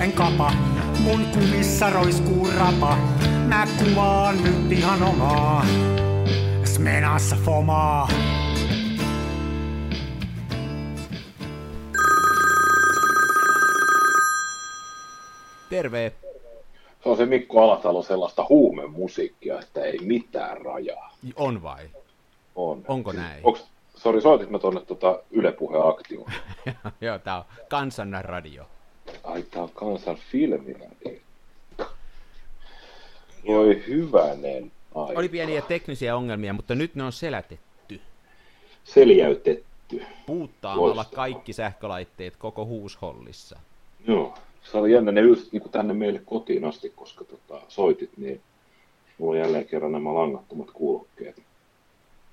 en kapa. Mun kumissa roiskuu rapa. Mä kuvaan nyt ihan omaa. Smenassa fomaa. Terve. Se on se Mikko Alatalo sellaista huumemusiikkia, että ei mitään rajaa. On vai? On. Onko näin? Onks, sori, soitit mä tuonne tota Yle Puheen aktioon. Joo, tää on kansan radio. Ai, tää on kansan filmiradio. Voi hyvänen aika. Oli pieniä teknisiä ongelmia, mutta nyt ne on selätetty. Seljäytetty. Puuttaamalla Loistavaa. kaikki sähkölaitteet koko huushollissa. Joo. Se oli jännä, ne ylsi niin tänne meille kotiin asti, koska tota, soitit, niin mulla on jälleen kerran nämä langattomat kuulokkeet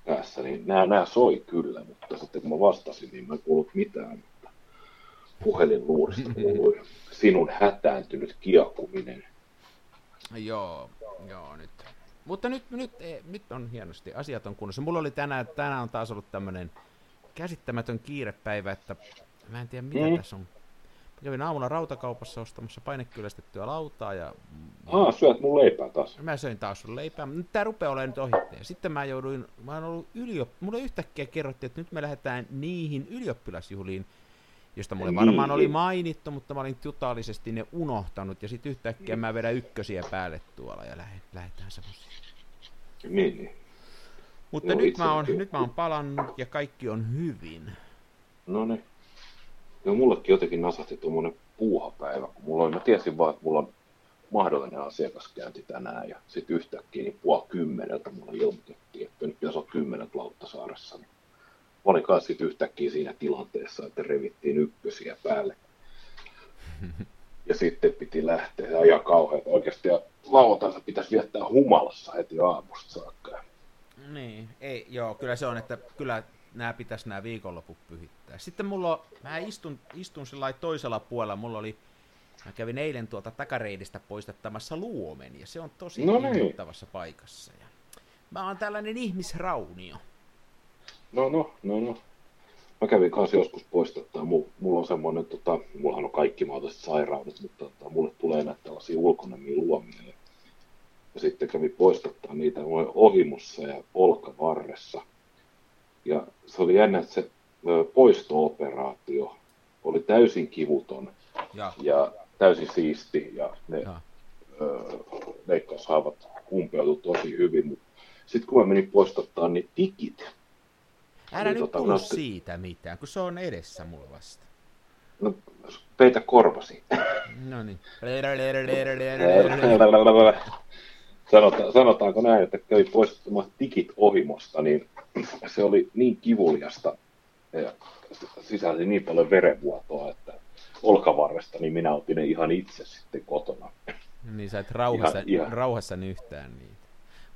päässä, niin nämä, nämä soi kyllä, mutta sitten kun mä vastasin, niin mä en kuullut mitään, puhelinluurista kuului sinun hätääntynyt kiekkuminen. Joo, joo nyt. Mutta nyt, nyt, eh, nyt on hienosti, asiat on kunnossa. Mulla oli tänään, tänään on taas ollut tämmönen käsittämätön kiirepäivä, että mä en tiedä mitä Mm. tässä on. Kävin aamulla rautakaupassa ostamassa painekyllästettyä lautaa ja Aa, syöt mun leipää taas. mä söin taas sun leipää, mutta nyt tää rupeaa olemaan nyt ohitteen. Sitten mä jouduin, mä oon ollut yliop... Mulle yhtäkkiä kerrottiin, että nyt me lähdetään niihin ylioppilasjuhliin, josta mulle varmaan oli Niin. mainittu, mutta mä olin totaalisesti ne unohtanut. Ja sitten yhtäkkiä mä vedän ykkösiä päälle tuolla ja lähdetään semmoisiin. Niin, niin. Mutta Joo, nyt, mä oon, nyt mä oon palannut ja kaikki on hyvin. No niin. Joo, mullekin jotenkin nasahti tuommoinen puuhapäivä, kun mulla oli, mä tiesin vaan, että mulla on mahdollinen asiakaskäynti tänään, ja sitten yhtäkkiä niin puoli kymmeneltä mulla ilmoitettiin, että nyt pitäisi olla kymmenet Lauttasaaressa. Niin olin kanssa sitten yhtäkkiä siinä tilanteessa, että revittiin ykkösiä päälle. Ja sitten piti lähteä ja ajaa kauhean oikeasti. Ja lauantaina pitäisi viettää humalassa heti aamusta saakka. Niin, ei, joo, kyllä se on, että kyllä nämä pitäisi nämä viikonloput pyhittää. Sitten mulla on, mä istun, istun sillä toisella puolella, mulla oli, mä kävin eilen tuolta takareidistä poistettamassa luomen, ja se on tosi No niin. paikassa. Ja mä oon tällainen ihmisraunio. No, no, no, no. Mä kävin kanssa joskus poistattaa. Mulla, mulla on semmoinen, tota, mullahan on kaikki mahdolliset sairaudet, mutta tota, mulle tulee näitä tällaisia ulkonämiä luomia. Ja, ja sitten kävin poistattaa niitä mulla oli ohimossa ja olkavarressa. Ja se oli jännä, että se poisto-operaatio oli täysin kivuton Ja, ja täysin siisti ja ne ja. ö, leikkaushaavat kumpeutui tosi hyvin. Sitten kun mä menin poistattaa niin tikit, Älä Niin, nyt tota, puhu siitä mitään, kun se on edessä mulla vasta. No, peitä korvasi. No niin. Sanota, sanotaanko näin, että kävi poistamaan tikit ohimosta, niin se oli niin kivuliasta ja sisälsi niin paljon verenvuotoa, että olkavarresta, niin minä otin ne ihan itse sitten kotona. Niin sä et rauhassa, Ihan- ihan. rauhassa nyhtään niitä.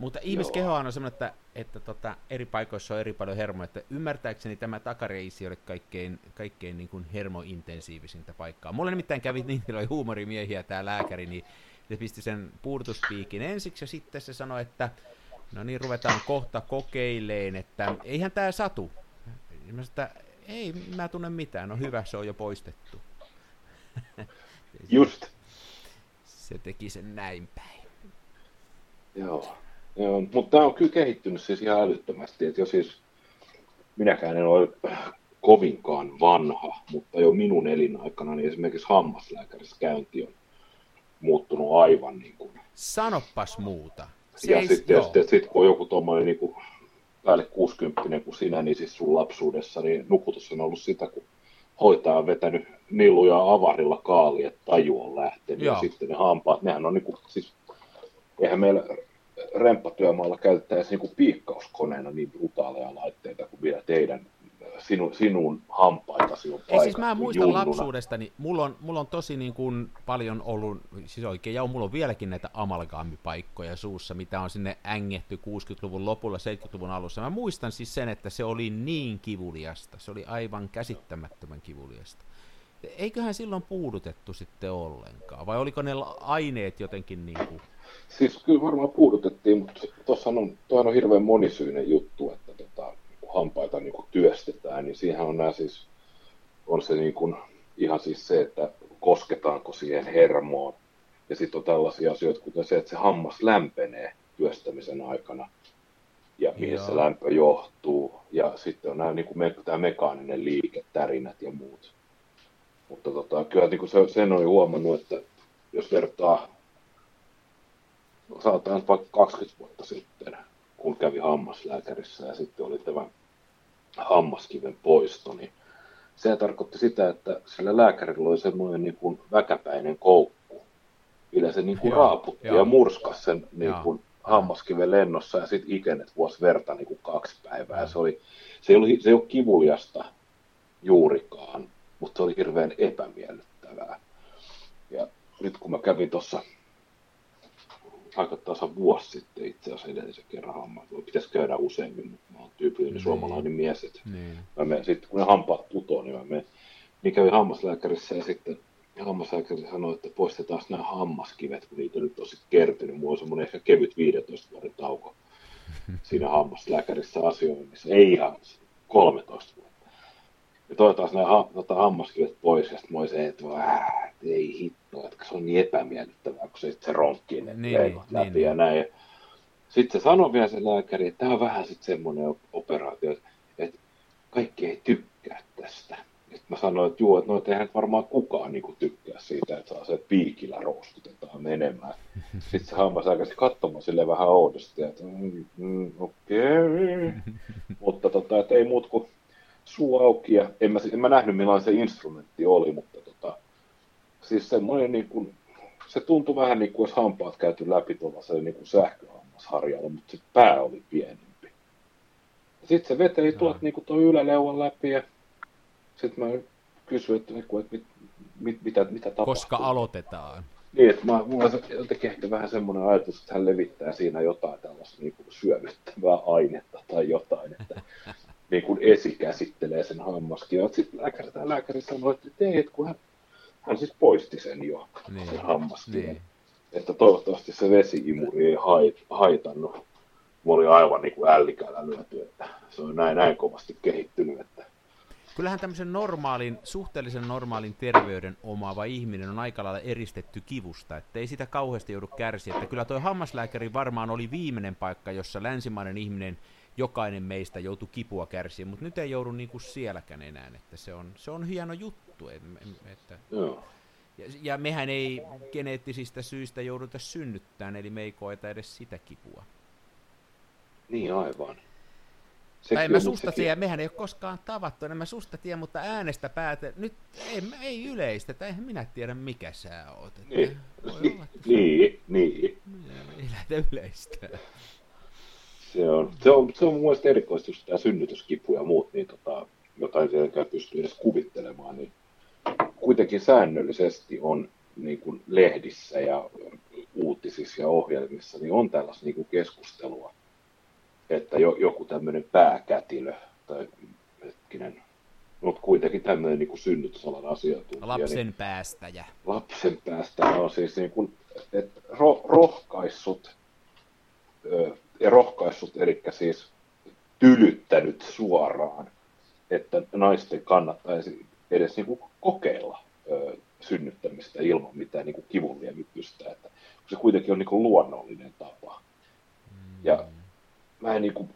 Mutta ihmiskehohan on semmoinen, että, että tota, eri paikoissa on eri paljon hermoja. Että ymmärtääkseni tämä takareisi oli kaikkein, kaikkein niin kuin hermointensiivisintä paikkaa. Mulle nimittäin kävi niin, että oli huumorimiehiä tämä lääkäri, niin se pisti sen puudutuspiikin ensiksi ja sitten se sanoi, että no niin, ruvetaan kohta kokeileen, että eihän tämä satu. Ja Mä sanoin, että ei mä tunne mitään, no hyvä, se on jo poistettu. Just. Se teki sen näin päin. Joo. Joo. Mutta tämä on kyllä kehittynyt siis ihan älyttömästi. Että jo siis minäkään en ole kovinkaan vanha, mutta jo minun elinaikana niin esimerkiksi hammaslääkärissä käynti on muuttunut aivan niin kuin. Sanoppas muuta. ja ei- sitten joo. sit, sit, kun on joku tuommoinen niin kuin päälle 60 kuin sinä, niin siis sun lapsuudessa, niin nukutus on ollut sitä, kun hoitaja on vetänyt niluja avarilla kaali, että taju on lähtenyt. Joo. Ja sitten ne hampaat, nehän on niin kuin, siis, eihän meillä remppatyömaalla käytettäisi niin kuin piikkauskoneena niin brutaaleja laitteita kuin vielä teidän sinun, sinun hampaitasi on Ei siis mä muistan junnuna. lapsuudestani, mulla on, mulla on tosi niin kuin paljon ollut, siis oikein, ja mulla on vieläkin näitä amalgaamipaikkoja suussa, mitä on sinne ängehty 60-luvun lopulla, 70-luvun alussa. Mä muistan siis sen, että se oli niin kivuliasta, se oli aivan käsittämättömän kivuliasta. Eiköhän silloin puudutettu sitten ollenkaan, vai oliko ne aineet jotenkin niin kuin, Siis kyllä varmaan puudutettiin, mutta tuossa on, on hirveän monisyinen juttu, että tota, kun hampaita niin kuin työstetään, niin siihen on nämä siis, on se niin kuin, ihan siis se, että kosketaanko siihen hermoon. Ja sitten on tällaisia asioita, kuten se, että se hammas lämpenee työstämisen aikana ja mihin Joo. se lämpö johtuu. Ja sitten on nämä, niin kuin me, tämä mekaaninen liike, tärinät ja muut. Mutta tota, kyllä niin kuin se, sen oli huomannut, että jos vertaa, sanotaan vaikka 20 vuotta sitten, kun kävi hammaslääkärissä ja sitten oli tämä hammaskiven poisto, niin se tarkoitti sitä, että sillä lääkärillä oli semmoinen niin kuin väkäpäinen koukku, millä se niin kuin raaputti joo. ja murskasi sen niin kuin hammaskiven lennossa ja sitten ikenet vuosi verta niin kuin kaksi päivää. Se, oli, se, ei ollut, se ei ole kivuliasta juurikaan, mutta se oli hirveän epämiellyttävää. Ja nyt kun mä kävin tuossa aika tasa vuosi sitten itse asiassa edellisen kerran hammas. Pitäisi käydä useammin, mutta mä oon tyypillinen niin. suomalainen mies. Että niin. mä menen, sitten kun ne hampaat putoo, niin mä menen. Niin kävin hammaslääkärissä ja sitten hammaslääkäri sanoi, että poistetaan nämä hammaskivet, kun niitä nyt on sitten kertynyt. Mulla on semmoinen ehkä kevyt 15 vuoden tauko siinä hammaslääkärissä asioinnissa. Ei ihan 13 vuotta. Ja toivotaan nämä ha, tota, hammaskivet pois, ja sitten mä olisin, että ei hitto, että se on niin epämiellyttävää, kun se sitten se ronkkii ne niin, niin, läpi niin, ja näin. Sitten se sanoi vielä se lääkäri, että tämä on vähän sitten semmoinen operaatio, että kaikki ei tykkää tästä. Sitten mä sanoin, että joo, että noita eihän varmaan kukaan niin kuin, tykkää siitä, että saa se piikillä roustutetaan menemään. Sitten se hammasääkäsi katsomaan sille vähän oudosti, että mm, mm, okei. Okay. Mutta tota, että ei muut kuin suu auki ja en mä, en mä nähnyt millainen se instrumentti oli, mutta tota, siis semmoinen niin kuin, se tuntui vähän niin kuin olisi hampaat käyty läpi tuollaisella niin kuin sähköhammasharjalla, mutta se pää oli pienempi. Sitten se veteli tuolta niin kuin tuon yläleuan läpi ja sitten mä kysyin, että, niin kuin, että mit, mit, mitä, mitä tapahtuu. Koska aloitetaan. Niin, että mä, mulla on jotenkin ehkä vähän semmoinen ajatus, että hän levittää siinä jotain tällaista niin kuin syövyttävää ainetta tai jotain, että niin kuin esikäsittelee sen hammaskin. Ja sitten lääkäri, lääkäri sanoi, että teet, kun hän, hän siis poisti sen jo, niin. sen hammaskin. Niin. Että toivottavasti se vesiimuri ei hait, haitannut. Mä olin aivan niin kuin ällikällä lyöty, että se on näin, näin kovasti kehittynyt, että Kyllähän tämmöisen normaalin, suhteellisen normaalin terveyden omaava ihminen on aika lailla eristetty kivusta, että ei sitä kauheasti joudu kärsiä. Että kyllä tuo hammaslääkäri varmaan oli viimeinen paikka, jossa länsimainen ihminen jokainen meistä joutuu kipua kärsiä, mutta nyt ei joudu niin kuin sielläkään enää, että se on, se on hieno juttu. Että, Joo. Ja, ja mehän ei geneettisistä syistä jouduta synnyttämään, eli me ei koeta edes sitä kipua. Niin aivan. Se tai en mä susta tiedä, mehän ei ole koskaan tavattu, en mä susta tiedä, mutta äänestä päätä, nyt ei, ei yleistä, eihän minä tiedä mikä sä oot. Niin, niin, niin, niin. Ei lähde yleistä. Se on, se on, se on mun mielestä erikoista, just tämä synnytyskipu ja muut, niin tota, jotain tietenkään pystyy edes kuvittelemaan, niin kuitenkin säännöllisesti on niin kuin lehdissä ja uutisissa ja ohjelmissa, niin on tällaista niin kuin keskustelua että jo, joku tämmöinen pääkätilö tai hetkinen, mutta kuitenkin tämmöinen niin synnytysalan asiantuntija. Lapsen niin, päästäjä. Lapsen päästäjä on siis niin kuin, että ro, rohkaissut, ja rohkaissut, eli siis tylyttänyt suoraan, että naisten kannattaisi edes niin kuin kokeilla ö, synnyttämistä ilman mitään niin kivunlievitystä, että se kuitenkin on niin kuin luonnollinen tapa. Mm. Ja mä en niin kuin,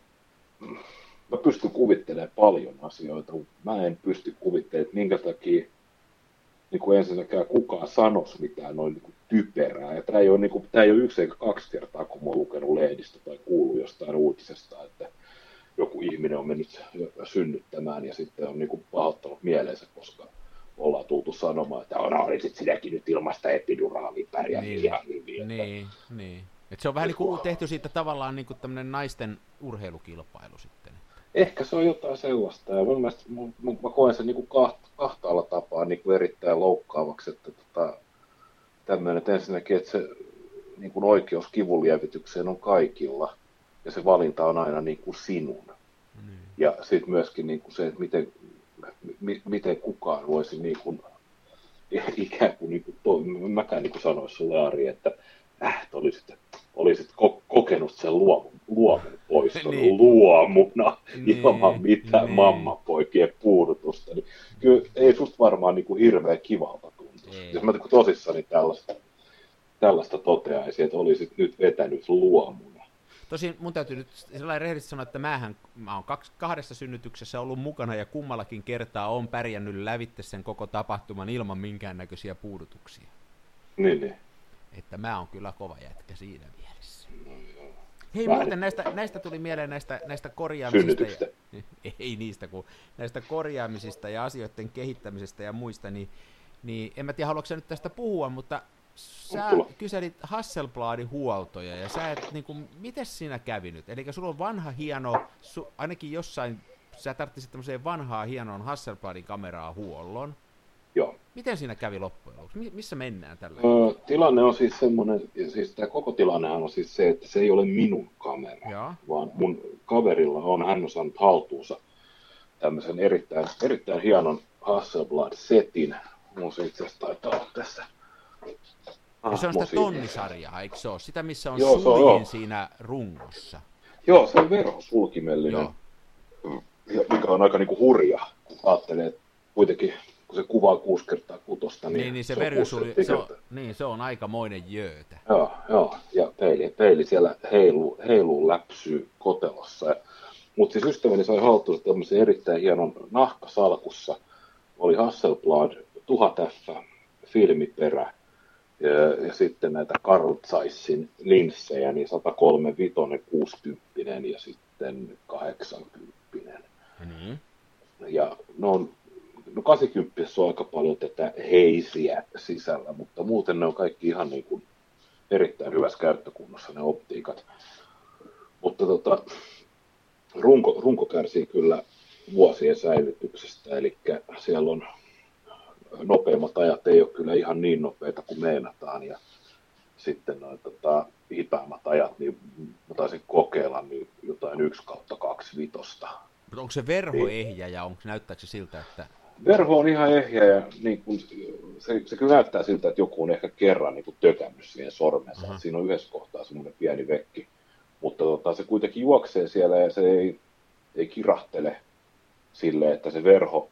mä pystyn kuvittelemaan paljon asioita, mutta mä en pysty kuvittelemaan, että minkä takia niin kuin ensinnäkään kukaan sanoisi mitään noin niin kuin typerää. Ja tämä ei, ole, niin kuin, tämä ei ole yksi eikä kaksi kertaa, kun mä oon lukenut lehdistä tai kuullut jostain uutisesta, että joku ihminen on mennyt synnyttämään ja sitten on niin kuin pahoittanut mieleensä, koska ollaan tultu sanomaan, että no, olisit sinäkin nyt ilmasta epiduraalia pärjää niin, ihan hyvin. Niin, niin. Et se on vähän niin kuin tehty siitä tavallaan niin kuin tämmöinen naisten urheilukilpailu sitten. Ehkä se on jotain sellaista. Ja mun mielestä mä, mä koen sen niin kuin kahta, kahtaalla tapaa niin kuin erittäin loukkaavaksi, että tota, tämmöinen, että ensinnäkin, että se niin kuin oikeus kivunlievitykseen on kaikilla, ja se valinta on aina niin kuin sinun. Mm. Ja sitten myöskin niin kuin se, että miten, mi, miten kukaan voisi niin kuin, ikään kuin, niin kuin to, mäkään niin kuin sanoisi sulle Ari, että äh, olisit, olisit ko- kokenut sen luomun, luomun poiston niin. luomuna niin. ilman mitään niin. mammapoikien puudutusta. Niin kyllä ei susta varmaan niin kuin hirveän kivalta tuntuisi. Ei. Jos mä tosissani tällaista, tällaista toteaisin, että olisit nyt vetänyt luomuna. Tosin mun täytyy nyt sellainen rehellisesti sanoa, että mähän, mä oon kaksi, kahdessa synnytyksessä ollut mukana ja kummallakin kertaa on pärjännyt lävitte sen koko tapahtuman ilman minkäännäköisiä puudutuksia. Niin, niin. Että mä oon kyllä kova jätkä siinä mielessä. Hei, Vähän. muuten näistä, näistä tuli mieleen näistä, näistä korjaamisista. Ja, ei niistä, kun näistä korjaamisista ja asioiden kehittämisestä ja muista, niin, niin en mä tiedä, haluatko nyt tästä puhua, mutta sä kyselit Hasselbladin huoltoja, ja sä et, niin kuin, miten siinä kävi nyt? Eli sulla on vanha hieno, su, ainakin jossain, sä tarvitsit tämmöiseen vanhaa hienoon Hasselbladin kameraa huollon. Joo. Miten siinä kävi loppujen lopuksi? Missä mennään tällä öö, Tilanne on siis semmoinen, siis tämä koko tilanne on siis se, että se ei ole minun kamera, ja. vaan mun kaverilla on, hän on saanut haltuunsa tämmöisen erittäin, erittäin hienon Hasselblad-setin. Mun se itse asiassa taitaa olla tässä ja se on sitä tonnisarjaa, eikö se ole? Sitä, missä on joo, suljin on, siinä rungossa. Joo, se on verhosulkimellinen, ja mikä on aika niinku hurja, kun ajattelee, että kuitenkin kun se kuvaa kuusi kertaa kutosta, niin, niin, niin se, se, verjusuli, se, on, niin, se on aikamoinen jöötä. Joo, joo, ja peili, peili siellä heiluu, heiluu läpsyy kotelossa. Mutta siis ystäväni sai haltuunsa tämmöisen erittäin hienon nahkasalkussa. Oli Hasselblad 1000 F filmiperä, ja, ja sitten näitä Carl Zeissin linssejä, niin 135, 60 ja sitten 80. Mm-hmm. Ja ne on, no 80 on aika paljon tätä heisiä sisällä, mutta muuten ne on kaikki ihan niin kuin erittäin hyvässä käyttökunnossa ne optiikat. Mutta tota, runko, runko kärsii kyllä vuosien säilytyksestä, eli siellä on nopeimmat ajat ei ole kyllä ihan niin nopeita kuin meenataan. Ja sitten noin tota, hitaimmat ajat, niin mä taisin kokeilla niin jotain 1 kautta 2 vitosta. Mutta onko se verho niin. ehjä ja onko, näyttääkö se siltä, että... Verho on ihan ehjä ja niin kun, se, se kyllä näyttää siltä, että joku on ehkä kerran niin kuin tökännyt siihen sormensa. Uh-huh. Siinä on yhdessä kohtaa semmoinen pieni vekki. Mutta tota, se kuitenkin juoksee siellä ja se ei, ei kirahtele sille, että se verho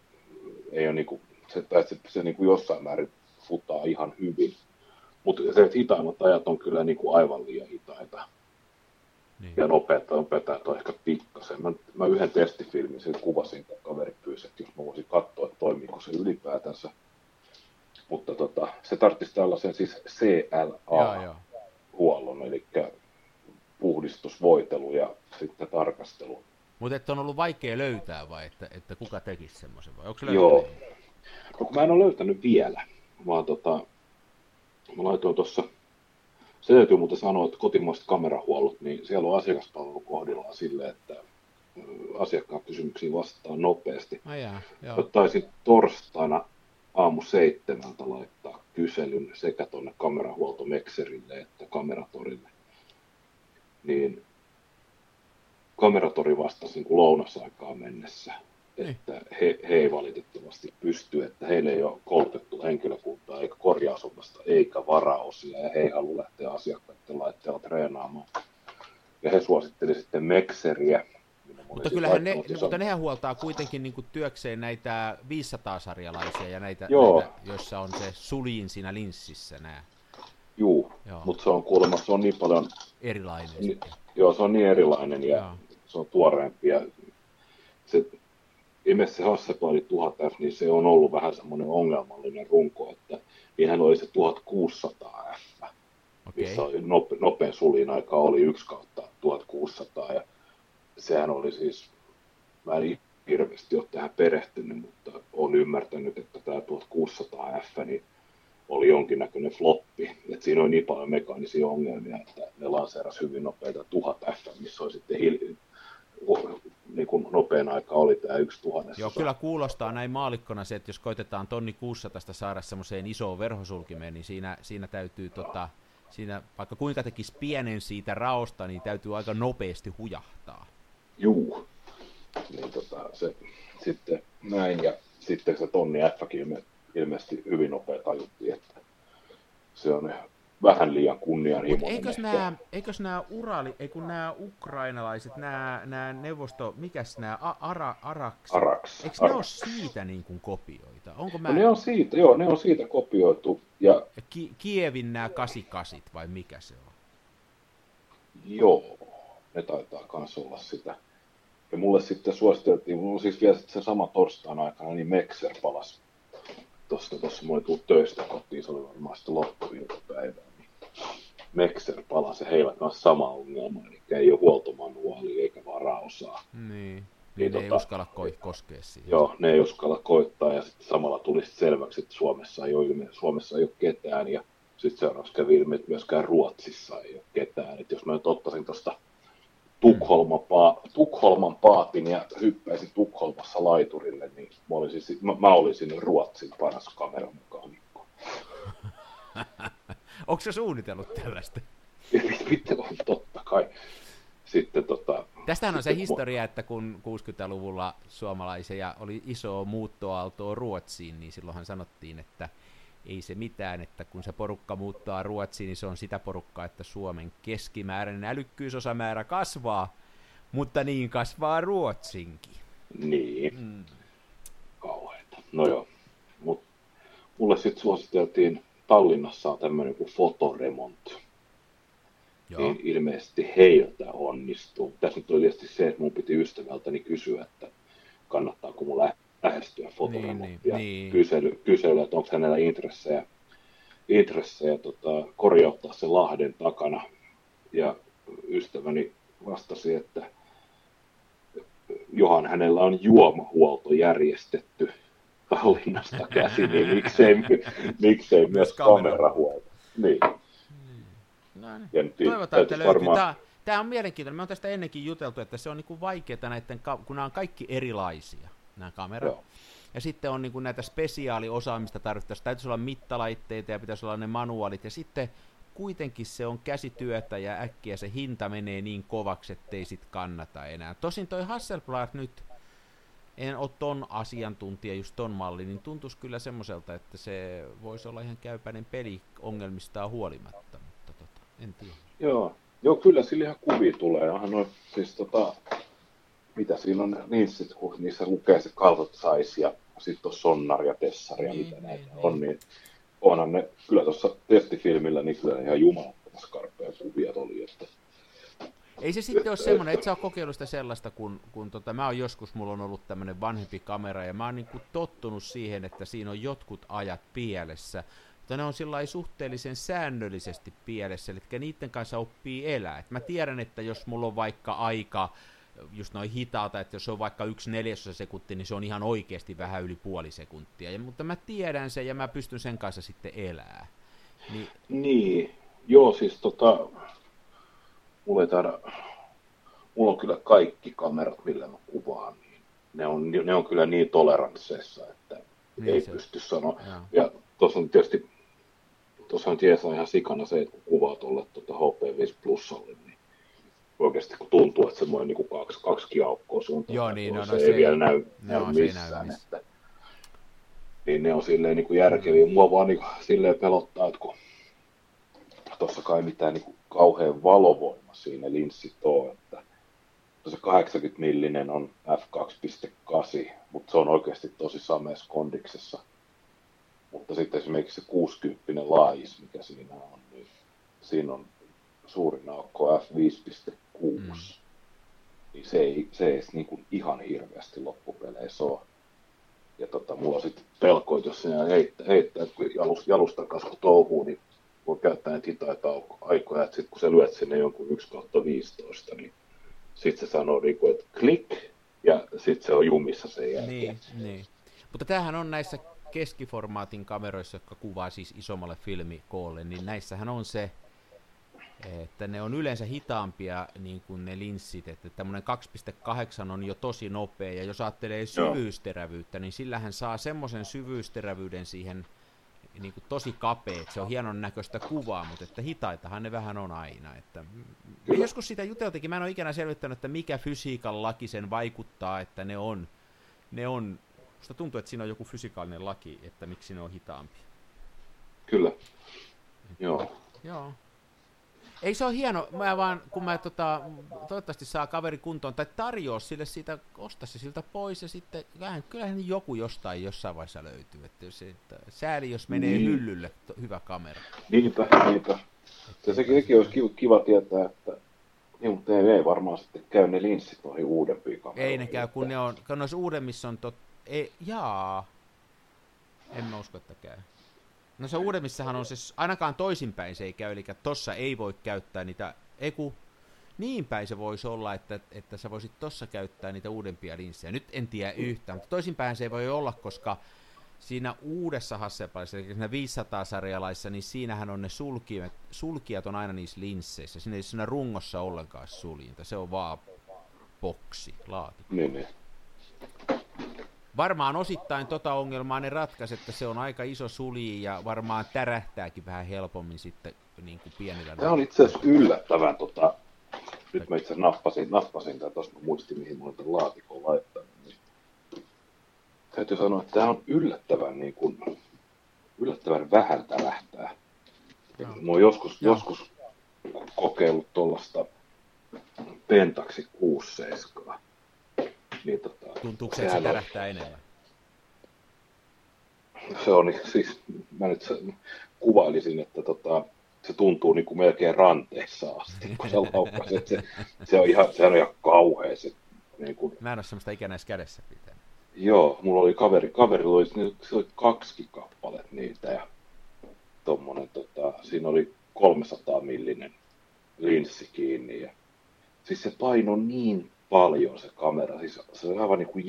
ei ole niin kuin se, tai se, se niin kuin jossain määrin futaa ihan hyvin. Mutta se, hitaimmat ajat on kyllä niin kuin aivan liian hitaita. Niin. Ja nopeat on ehkä pikkasen. Mä, mä yhden testifilmin sen kuvasin, kun kaveri pyysi, että jos mä voisin katsoa, että toimiiko se ylipäätänsä. Mutta tota, se tarvitsisi tällaisen siis CLA-huollon, eli puhdistusvoitelu ja sitten tarkastelu. Mutta on ollut vaikea löytää vai että, että kuka tekisi semmoisen vai onko se Joo, No, kun mä en ole löytänyt vielä, vaan tota, mä laitoin tuossa, se täytyy muuten sanoa, että kotimaiset kamerahuollot, niin siellä on asiakaspalvelu kohdillaan silleen, että asiakkaan kysymyksiin vastataan nopeasti. Ai jaa, joo. Taisin torstaina aamu seitsemältä laittaa kyselyn sekä tuonne kamerahuoltomekserille että kameratorille. Niin kameratori vastasi niin kuin lounasaikaan mennessä. Että he, he ei valitettavasti pysty, että heille ei ole koulutettu henkilökuntaa eikä korjausopasta eikä varaosia ja he ei halua lähteä asiakkaiden laitteella treenaamaan. Ja he suositteli sitten Mekseriä. Mutta kyllähän ne, mutta nehän huoltaa kuitenkin niin kuin työkseen näitä 500-sarjalaisia ja näitä, Joo. näitä, joissa on se suljin siinä linssissä nämä. Juu, Joo. mutta se on kuulemma, se on niin paljon... Erilainen. Ni, joo, se on niin erilainen ja Joo. se on tuoreempi ja se ilmeisesti se Hasselblad 1000 F, niin se on ollut vähän semmoinen ongelmallinen runko, että niinhän oli se 1600 F, okay. missä oli nope, nopein sulin aika oli 1 kautta 1600 ja sehän oli siis, mä en hirveästi ole tähän perehtynyt, mutta olen ymmärtänyt, että tämä 1600 F niin oli jonkinnäköinen floppi. Et siinä oli niin paljon mekaanisia ongelmia, että ne lanseerasi hyvin nopeita 1000 F, missä oli sitten hil- niin kuin nopein aika oli tämä yksi tuhannessa. Joo, kyllä kuulostaa näin maalikkona se, että jos koitetaan tonni 600 saada semmoiseen isoon verhosulkimeen, niin siinä, siinä täytyy, tota, siinä, vaikka kuinka tekisi pienen siitä raosta, niin täytyy aika nopeasti hujahtaa. Juu, niin tota, se sitten näin, ja sitten se tonni F ilme, ilmeisesti hyvin nopea tajuttiin, että se on vähän liian kunnianhimoinen. Eikös nämä, eikös nämä Urali, ei kun nämä ukrainalaiset, nämä, nämä neuvosto, mikäs nämä, Ara, Araks, Araks. eikö ne ole siitä niin kuin kopioita? Onko mä... no ne on siitä, joo, ne on siitä kopioitu. Ja... Ki- Kievin nämä 88 vai mikä se on? Joo, ne taitaa myös olla sitä. Ja mulle sitten suositeltiin, mulla siis vielä se sama torstain aikana, niin Mexer palas tuossa, tuossa mulla tullut töistä kotiin, se oli varmaan sitten loppuiltapäivää. Niin Mexer palasi, heillä kanssa sama ongelma, eli ei ole huoltomanuaali eikä varaosaa. Niin, niin, Niin ne ei tota- uskalla ko- koskea siihen. Joo, ne ei uskalla koittaa ja sitten samalla tuli sit selväksi, että Suomessa ei ole, ilme, Suomessa ei ole ketään ja sitten seuraavaksi kävi ilmi, että myöskään Ruotsissa ei ole ketään. Et jos mä nyt ottaisin tuosta Tukholman, pa- Tukholman paatin ja hyppäisin Tukholmassa laiturille, niin mä olisin, mä, mä olisin Ruotsin paras kameramekaanikko. Onko se suunnitellut tällaista? Miten on totta kai. Sitten tota, Tästähän on se historia, että kun 60-luvulla suomalaisia oli iso muuttoaaltoa Ruotsiin, niin silloinhan sanottiin, että ei se mitään, että kun se porukka muuttaa Ruotsiin, niin se on sitä porukkaa, että Suomen keskimääräinen älykkyysosamäärä kasvaa, mutta niin kasvaa Ruotsinkin. Niin, Mm. kauheita. No joo, mut mulle sitten suositeltiin, Tallinnassa on tämmöinen kuin fotoremontti. Joo. niin ilmeisesti heiltä onnistuu. Tässä nyt oli tietysti se, että mun piti ystävältäni kysyä, että kannattaako mun lä- lähestyä fotoremonttia. niin, niin. Kysely, kysely, että onko hänellä intressejä, intressejä tota, korjauttaa se Lahden takana. Ja ystäväni vastasi, että johan hänellä on juomahuolto järjestetty Tallinnasta käsin, niin miksei, miksei myös kamera. kamerahuolto. Niin. No niin. Ja nyt Toivotaan, että löytyy. varmaan- Tämä, tämä on mielenkiintoinen. Me on tästä ennenkin juteltu, että se on niin vaikeaa näiden, kun nämä on kaikki erilaisia, nämä kamerat. Joo. Ja sitten on niin kuin näitä spesiaaliosaamista tarvittaisiin. Täytyisi olla mittalaitteita ja pitäisi olla ne manuaalit. Ja sitten kuitenkin se on käsityötä ja äkkiä se hinta menee niin kovaksi, ettei sit kannata enää. Tosin toi Hasselblad nyt, en ole ton asiantuntija, just ton malli, niin tuntuisi kyllä semmoiselta, että se voisi olla ihan käypäinen peli ongelmistaan huolimatta, mutta tota, en tiedä. Joo, joo kyllä sillä ihan kuvia tulee. Onhan noin, siis tota, mitä siinä on linssit, kun niissä lukee se kaltot sais ja sitten on sonnar ja tessari ja Niin, mitä niin, näitä niin. on, niin onhan ne, kyllä tuossa testifilmillä, niin kyllä ihan jumalattomassa karpeja kuvia oli, että Ei se sitten ole semmoinen, että sä oot kokeillut sitä sellaista, kun, kun tota, mä oon joskus, mulla on ollut tämmöinen vanhempi kamera, ja mä oon niinku tottunut siihen, että siinä on jotkut ajat pielessä, mutta ne on sillä suhteellisen säännöllisesti pielessä, eli niiden kanssa oppii elää. Et mä tiedän, että jos mulla on vaikka aika just noin hitaata, että jos se on vaikka yksi neljäsosa sekuntia, niin se on ihan oikeasti vähän yli puoli sekuntia. Ja, mutta mä tiedän sen ja mä pystyn sen kanssa sitten elää. Niin, Niin, joo siis tota, mulla ei taida, mulla on kyllä kaikki kamerat, millä mä kuvaan, niin ne on, ne on kyllä niin toleransseissa, että Niin ei se- pysty sanoa. joo. Ja tuossa on tietysti, tuossa on ihan sikana se, että kun kuvaa tuolle tuota HP5 Plusalle, niin oikeasti kun tuntuu, että semmoinen niin kuin kaksi, kaksi aukkoa suuntaan, Joo, niin, no, toiseen, no ei se vielä ei- näy, näy se ei näy missään, missään. että niin ne on silleen niin kuin järkeviä. Mua vaan niin kuin, silleen pelottaa, että kun tuossa kai mitään niin kuin kauhean valovoima siinä linssit on, että se 80 millinen on f2.8, mutta se on oikeasti tosi sameessa kondiksessa. Mutta sitten esimerkiksi se 60 laajis, mikä siinä on, niin siinä on suurin aukko f5.6. Mm. Niin se ei, se ei niin kuin ihan hirveästi loppupeleissä ole. Ja tota, mulla on sitten pelko, että jos sinä heittää, heittää että kun jalus, jalustan kanssa kun touhuu, niin voi käyttää näitä hitaita aikoja, että sitten kun sä lyöt sinne jonkun 1 kautta 15, niin sitten se sanoo niin kuin, että klik, ja sitten se on jumissa sen jälkeen. Niin, niin. Mutta tämähän on näissä keskiformaatin kameroissa, jotka kuvaa siis isommalle filmikoolle, niin näissähän on se, että ne on yleensä hitaampia niin kuin ne linssit, että tämmöinen 2.8 on jo tosi nopea, ja jos ajattelee syvyysterävyyttä, niin sillähän saa semmoisen syvyysterävyyden siihen niin kuin tosi kapea, että se on hienon näköistä kuvaa, mutta että hitaitahan ne vähän on aina. Että me Kyllä. joskus sitä juteltikin, mä en ole ikinä selvittänyt, että mikä fysiikan laki sen vaikuttaa, että ne on, ne on, musta tuntuu, että siinä on joku fysikaalinen laki, että miksi ne on hitaampia. Kyllä. Joo. Joo. Ei se ole hieno, mä vaan, kun mä tota, toivottavasti saa kaveri kuntoon, tai tarjoa sille siitä, osta se siltä pois, ja sitten kyllähän, kyllähän joku jostain jossain vaiheessa löytyy. Että se, että sääli, jos menee niin. hyllylle, to, hyvä kamera. Niinpä, niinpä. Se, sekin, sekin olisi kiva, kiva tietää, että niin, mutta ei, ei varmaan sitten käy ne linssit noihin uudempiin kameroihin. Ei ne käy, kun ne on, kun noissa uudemmissa on tot, ei, jaa, en mä usko, että käy. No se uudemmissahan on siis, ainakaan toisinpäin se ei käy, eli tossa ei voi käyttää niitä, ei kun, niin päin se voisi olla, että, että sä voisit tossa käyttää niitä uudempia linssejä. Nyt en tiedä yhtään, mutta toisinpäin se ei voi olla, koska siinä uudessa Hasselbladissa, eli siinä 500-sarjalaissa, niin siinähän on ne sulkijat, sulkijat on aina niissä linsseissä. Siinä ei siinä rungossa ollenkaan suljinta, se on vaan boksi, laatikko. Niin, niin. Varmaan osittain tota ongelmaa ne ratkaisi, että se on aika iso suli ja varmaan tärähtääkin vähän helpommin sitten niin kuin pienillä. Tämä on itse asiassa yllättävän, tota, nyt mä itse nappasin, nappasin tätä, tuossa muistin mihin mä olen tämän laatikon laittanut. Niin täytyy sanoa, että tämä on yllättävän, niin kuin, yllättävän vähän tärähtää. No. Mä oon joskus, no. joskus kokeillut tuollaista Pentaxi 67 niin tota, Tuntuuko se, että se tärähtää enemmän? Se on siis, mä nyt kuvailisin, että tota, se tuntuu niin kuin melkein ranteissa asti, kun se laukkaset. Se, se, on ihan, se on ihan kauhea. Se, niin kuin... Mä en ole semmoista ikänä edes kädessä pitää. Joo, mulla oli kaveri, kaveri oli, se oli kaksi kappalet niitä ja tommonen, tota, siinä oli 300 millinen linssi kiinni ja siis se paino niin paljon se kamera. Siis se on aivan niin kuin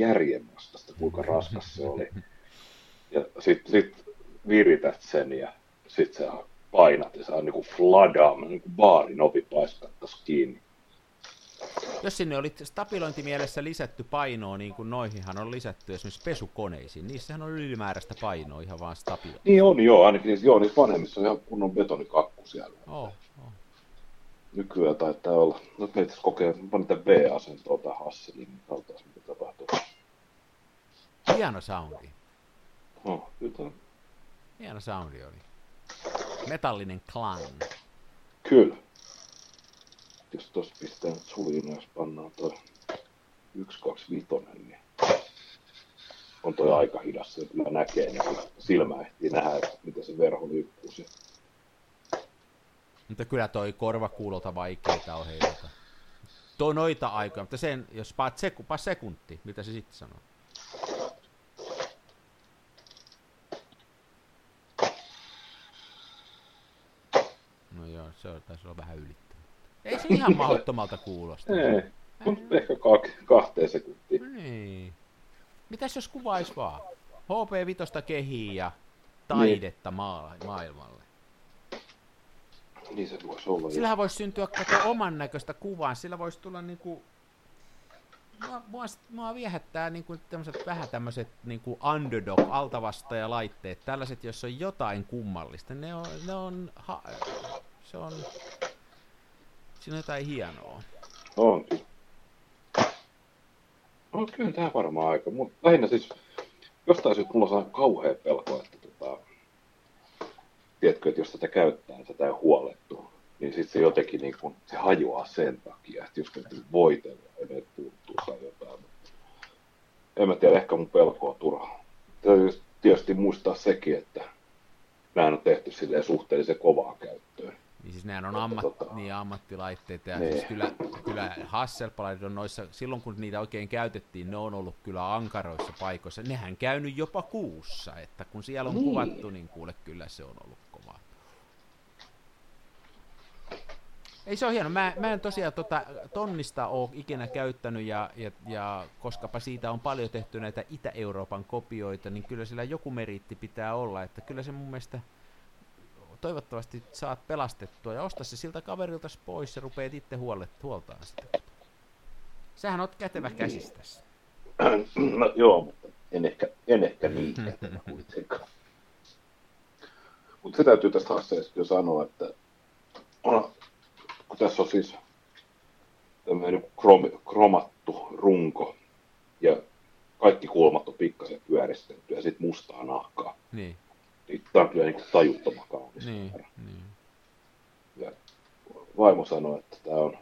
kuinka raskas se oli. Ja sitten sit virität sen ja sitten sä painat ja saa niin kuin fladam, niin kuin baarin ovi paiskattaisi kiinni. Jos sinne oli stabilointimielessä lisätty painoa, niin kuin noihinhan on lisätty esimerkiksi pesukoneisiin, niissähän on ylimääräistä painoa ihan vaan stabilointi. Niin on, joo, ainakin niissä, joo, niissä vanhemmissa on ihan kunnon betonikakku siellä. Oh nykyään taitaa olla. No me itse kokee, mä niitä V-asentoa tähän Hasseliin, niin katsotaan mitä tapahtuu. Hieno soundi. No, nyt on. Hieno soundi oli. Metallinen klang. Kyllä. Jos tuossa pistää nyt suliin, jos pannaan toi 125, niin on toi aika hidas. Se kyllä näkee, niin silmä ehtii nähdä, miten se verho liikkuu siellä. Mutta kyllä toi korvakuulolta vaikeita on heiltä. Tuo noita aikoja, mutta sen, jos paat seku, paa sekunti, mitä se sitten sanoo? No joo, se on, taisi olla vähän ylittävä. Ei se ihan mahdottomalta kuulosta. Ei, mutta ehkä kak, kahteen sekuntiin. Niin. Mitäs jos kuvaisi vaan? HP5 kehiin ja taidetta niin. maa- maailmalle. Niin se voisi olla. Sillähän voisi syntyä kato oman näköistä kuvaa. Sillä voisi tulla niinku... Mua, mua, mua viehättää niinku tämmöiset vähän tämmöiset niinku underdog laitteet. Tällaiset, jos on jotain kummallista. Ne on, ne on ha, se on, siinä on jotain hienoa. On kyllä. No kyllä tämä varmaan aika, mutta lähinnä siis jostain syystä mulla on kauhea pelko, että tiedätkö, että jos tätä käyttää, niin tätä ei huolettu, niin sitten se jotenkin niin kun, se hajoaa sen takia, että jos täytyy voitella ja ne puuttuu tai jotain. En mä tiedä, ehkä mun pelko on turha. Täytyy tietysti muistaa sekin, että nämä on tehty silleen suhteellisen kovaa käyttöön. Niin siis nämä on ammat, tota, niin ammattilaitteita ja niin. siis kyllä, kyllä Hasselblad on noissa, silloin kun niitä oikein käytettiin, ne on ollut kyllä ankaroissa paikoissa. Nehän käynyt jopa kuussa, että kun siellä on niin. kuvattu, niin kuule kyllä se on ollut Ei se ole hieno. Mä, mä en tosiaan tota, tonnista ole ikinä käyttänyt, ja, ja, ja koskapa siitä on paljon tehty näitä Itä-Euroopan kopioita, niin kyllä sillä joku meriitti pitää olla. Että kyllä se mun mielestä toivottavasti saat pelastettua ja osta se siltä kaverilta pois ja rupeat itse huolet, huoltaan sitä. Sähän oot kätevä käsistäsi. No joo, mutta en ehkä, en ehkä niin kätevä kuitenkaan. Mutta se täytyy tästä haasteesta jo sanoa, että on tässä on siis tämmöinen krom, kromattu runko ja kaikki kulmat on pikkasen pyöristetty ja sitten mustaa nahkaa. Niin. niin tämä on kyllä niin tajuttoman kaunis. Niin, niin. vaimo sanoi, että tämä on,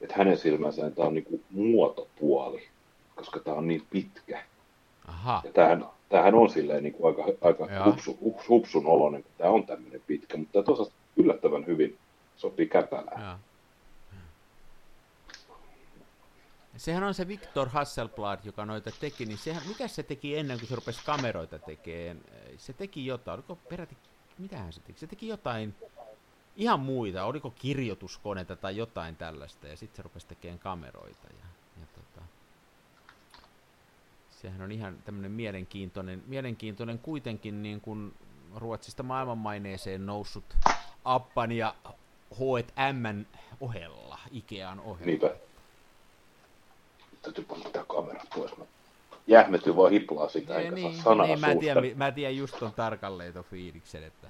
että hänen silmänsä tämä on niin muotopuoli, koska tämä on niin pitkä. Aha. Ja tämähän, tämähän on silleen niin kuin aika, aika hupsu, hups, hupsun oloinen, kun tämä on tämmöinen pitkä, mutta tämä yllättävän hyvin sopii käpälään. Ja. Sehän on se Victor Hasselblad, joka noita teki, niin sehän, mikä se teki ennen kuin se rupesi kameroita tekemään? Se teki jotain, oliko peräti, mitähän se teki? Se teki jotain ihan muita, oliko kirjoituskoneita tai jotain tällaista, ja sitten se rupesi tekemään kameroita. Ja, ja tota, sehän on ihan tämmöinen mielenkiintoinen, mielenkiintoinen kuitenkin niin kuin Ruotsista maailmanmaineeseen noussut Appan ja H&M ohella, Ikean ohella. Niinpä täytyy panna kamera pois. Mä jähmetyn vaan hiplaa sitä, eikä niin, saa sanaa niin, mä, en tiedä, mä tiedän just ton tarkalleen ton fiiliksen, että...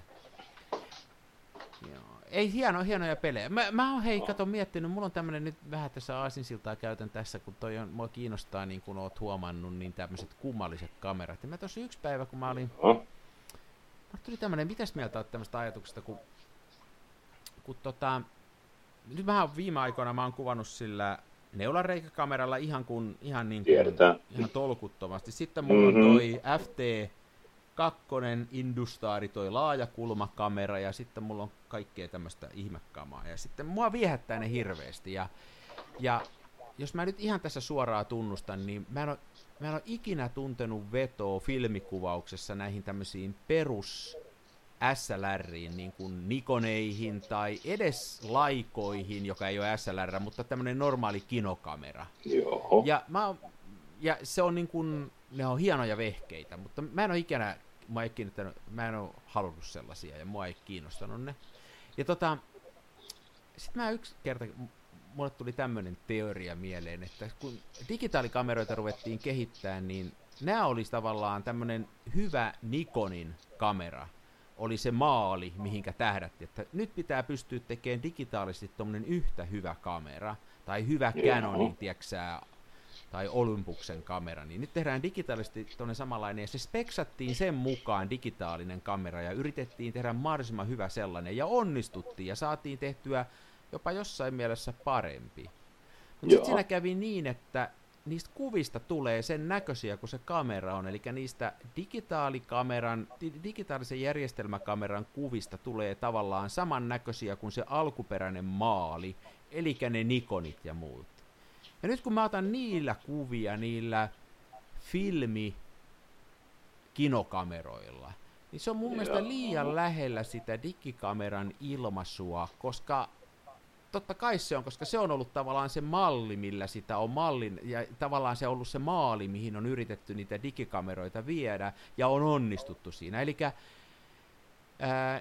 Joo. Ei, hieno, hienoja pelejä. Mä, mä oon hei, kato miettinyt, mulla on tämmönen nyt vähän tässä aasinsiltaa käytän tässä, kun toi on, mua kiinnostaa, niin kuin oot huomannut, niin tämmöiset kummalliset kamerat. Ja mä tossa yksi päivä, kun mä olin... No. Mä tuli tämmönen, mitäs mieltä oot tämmöistä ajatuksesta, kun, kun tota... Nyt mä viime aikoina mä oon kuvannut sillä neulareikakameralla ihan, kun, ihan, niin kuin, ihan tolkuttomasti. Sitten mulla mm-hmm. on toi FT2 Industaari, toi laajakulmakamera ja sitten mulla on kaikkea tämmöistä ihmekamaa. Ja sitten mua viehättää ne hirveästi. Ja, ja jos mä nyt ihan tässä suoraan tunnustan, niin mä en ole, mä en ole ikinä tuntenut vetoa filmikuvauksessa näihin tämmöisiin perus SLRiin, niin kuin Nikoneihin tai edes laikoihin, joka ei ole SLR, mutta tämmöinen normaali kinokamera. Joo. Ja, mä, ja se on niin kuin, ne on hienoja vehkeitä, mutta mä en ole ikinä, mä ei mä en ole halunnut sellaisia ja mua ei kiinnostanut ne. Ja tota, sitten mä yksi kerta, mulle tuli tämmöinen teoria mieleen, että kun digitaalikameroita ruvettiin kehittää, niin nämä olisi tavallaan tämmöinen hyvä Nikonin kamera, oli se maali, mihinkä tähdättiin, että nyt pitää pystyä tekemään digitaalisesti tuommoinen yhtä hyvä kamera, tai hyvä Canonin, tieksää, tai Olympuksen kamera, niin nyt tehdään digitaalisesti tuonne samanlainen, ja se speksattiin sen mukaan digitaalinen kamera, ja yritettiin tehdä mahdollisimman hyvä sellainen, ja onnistuttiin, ja saatiin tehtyä jopa jossain mielessä parempi. Mutta sitten siinä kävi niin, että niistä kuvista tulee sen näköisiä kuin se kamera on, eli niistä digitaalikameran, digitaalisen järjestelmäkameran kuvista tulee tavallaan samannäköisiä kuin se alkuperäinen maali, eli ne Nikonit ja muut. Ja nyt kun mä otan niillä kuvia, niillä filmi kinokameroilla, niin se on mun mielestä liian lähellä sitä digikameran ilmaisua, koska totta kai se on, koska se on ollut tavallaan se malli, millä sitä on mallin, ja tavallaan se on ollut se maali, mihin on yritetty niitä digikameroita viedä, ja on onnistuttu siinä. Eli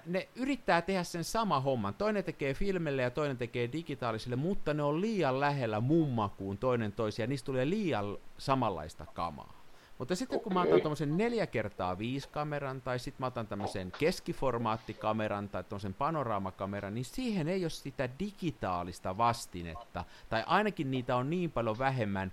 ne yrittää tehdä sen sama homman. Toinen tekee filmille ja toinen tekee digitaaliselle, mutta ne on liian lähellä mummakuun toinen toisia, niistä tulee liian samanlaista kamaa. Mutta sitten kun mä otan tuommoisen 4 kertaa 5 kameran tai sitten mä otan tämmöisen keskiformaattikameran tai tuommoisen panoraamakameran, niin siihen ei ole sitä digitaalista vastinetta, tai ainakin niitä on niin paljon vähemmän,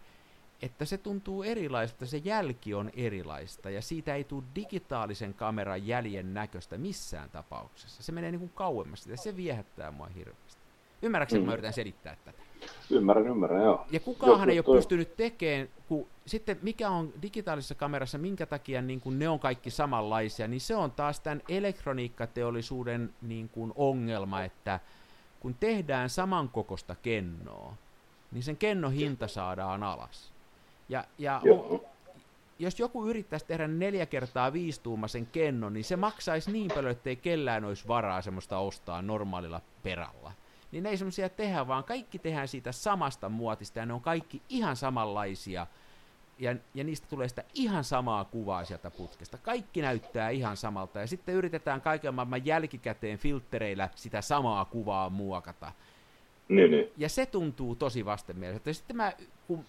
että se tuntuu erilaiselta, se jälki on erilaista, ja siitä ei tule digitaalisen kameran jäljen näköistä missään tapauksessa. Se menee niin kuin kauemmas sitä, se viehättää mua hirveästi. Ymmärrätkö, mm. mä yritän selittää tätä? Ymmärrän, ymmärrän, joo. Ja kukaan ei ole toi... pystynyt tekemään, kun sitten mikä on digitaalisessa kamerassa, minkä takia niin kun ne on kaikki samanlaisia, niin se on taas tämän elektroniikkateollisuuden niin kun ongelma, että kun tehdään samankokosta kennoa, niin sen kennon hinta saadaan alas. Ja, ja on, jos joku yrittäisi tehdä neljä kertaa viistuumaisen kennon, niin se maksaisi niin paljon, ettei kellään olisi varaa semmoista ostaa normaalilla peralla niin ne ei semmoisia tehdä, vaan kaikki tehdään siitä samasta muotista ja ne on kaikki ihan samanlaisia. Ja, ja niistä tulee sitä ihan samaa kuvaa sieltä putkesta. Kaikki näyttää ihan samalta ja sitten yritetään kaiken maailman jälkikäteen filtreillä sitä samaa kuvaa muokata. Niin, niin. Ja se tuntuu tosi vastenmieliseltä. Sitten mä, kun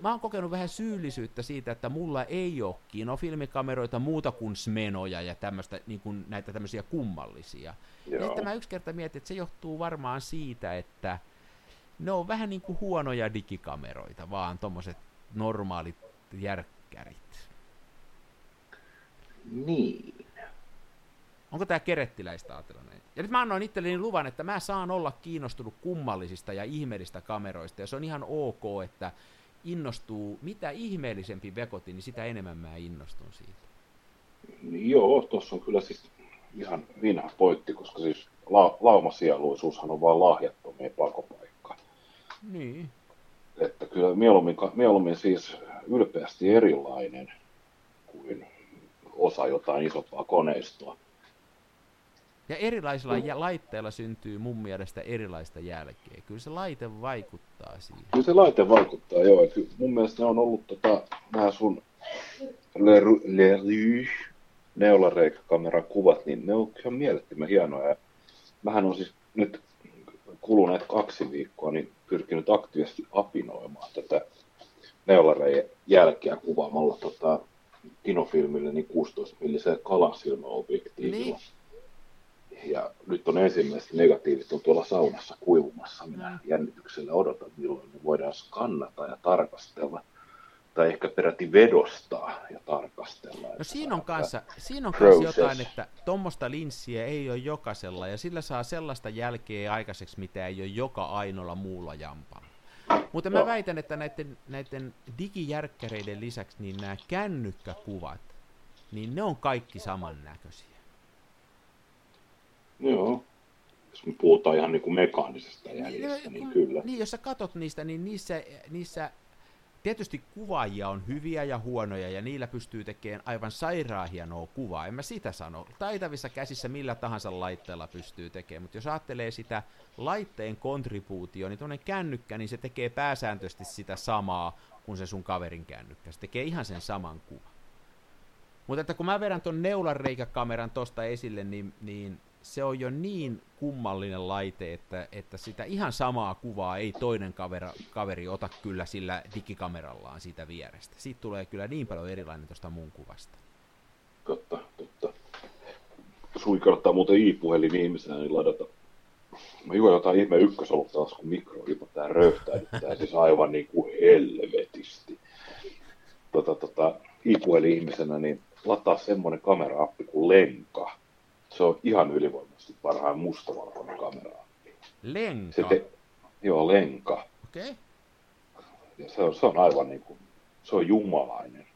mä oon kokenut vähän syyllisyyttä siitä, että mulla ei ole kinofilmikameroita muuta kuin smenoja ja tämmöstä, niin kuin näitä tämmöisiä kummallisia. Joo. Ja sitten mä yksi kerta mietin, että se johtuu varmaan siitä, että ne on vähän niin kuin huonoja digikameroita, vaan tommoset normaalit järkkärit. Niin. Onko tämä kerettiläistä ajatella näin? Ja nyt mä annoin itselleni luvan, että mä saan olla kiinnostunut kummallisista ja ihmeellistä kameroista, ja se on ihan ok, että innostuu, mitä ihmeellisempi vekoti, niin sitä enemmän mä innostun siitä. Joo, tuossa on kyllä siis ihan vinha pointti, koska siis la- laumasieluisuushan on vain lahjattomia pakopaikka. Niin. Että kyllä mieluummin, mieluummin siis ylpeästi erilainen kuin osa jotain isompaa koneistoa. Ja erilaisilla ja laitteilla syntyy mun mielestä erilaista jälkeä. Kyllä se laite vaikuttaa siihen. Kyllä se laite vaikuttaa, joo. Et mun mielestä ne on ollut tota, nämä sun Le, Le, neulareikakameran kuvat, niin ne on ihan mielettömän hienoja. Mähän on siis nyt kuluneet kaksi viikkoa niin pyrkinyt aktiivisesti apinoimaan tätä neulareiden jälkeä kuvaamalla tota, kinofilmille niin 16 milliseen kalansilmäobjektiivilla. Niin. Ja nyt on ensimmäiset negatiivit on tuolla saunassa kuivumassa. Minä mm. jännityksellä odotan, milloin ne voidaan skannata ja tarkastella tai ehkä peräti vedostaa ja tarkastella. No siinä on, kanssa, siinä on kanssa jotain, että tuommoista linssiä ei ole jokaisella, ja sillä saa sellaista jälkeä aikaiseksi, mitä ei ole joka ainoalla muulla jampalla. Mutta mä no. väitän, että näiden, näiden digijärkkäreiden lisäksi niin nämä kännykkäkuvat, niin ne on kaikki samannäköisiä. Joo. Jos me puhutaan ihan niin kuin mekaanisesta jäljestä, niin, niin kyllä. Niin, jos sä katot niistä, niin niissä, niissä Tietysti kuvaajia on hyviä ja huonoja, ja niillä pystyy tekemään aivan sairaan hienoa kuvaa. En mä sitä sano. Taitavissa käsissä millä tahansa laitteella pystyy tekemään, mutta jos ajattelee sitä laitteen kontribuutio, niin tuonne kännykkä, niin se tekee pääsääntöisesti sitä samaa kuin se sun kaverin kännykkä. Se tekee ihan sen saman kuvan. Mutta että kun mä vedän tuon neulanreikäkameran tosta esille, niin, niin se on jo niin kummallinen laite, että, että sitä ihan samaa kuvaa ei toinen kaveri, kaveri ota kyllä sillä digikamerallaan siitä vierestä. Siitä tulee kyllä niin paljon erilainen tuosta mun kuvasta. Totta, totta. Suikarttaa muuten i-puhelin ihmisenä, niin ladata. Mä juon jotain ihme ykkösolutta taas, kun mikro tää röyhtäydyttää siis aivan niin kuin helvetisti. Tota, tota, i-puhelin ihmisenä, niin lataa semmonen kamera-appi kuin Lenka se on ihan ylivoimaisesti parhaan mustavalkoinen kamera. Lenka? Se te, joo, lenka. Okei. Okay. Ja se on, se on aivan niin kuin, se on jumalainen.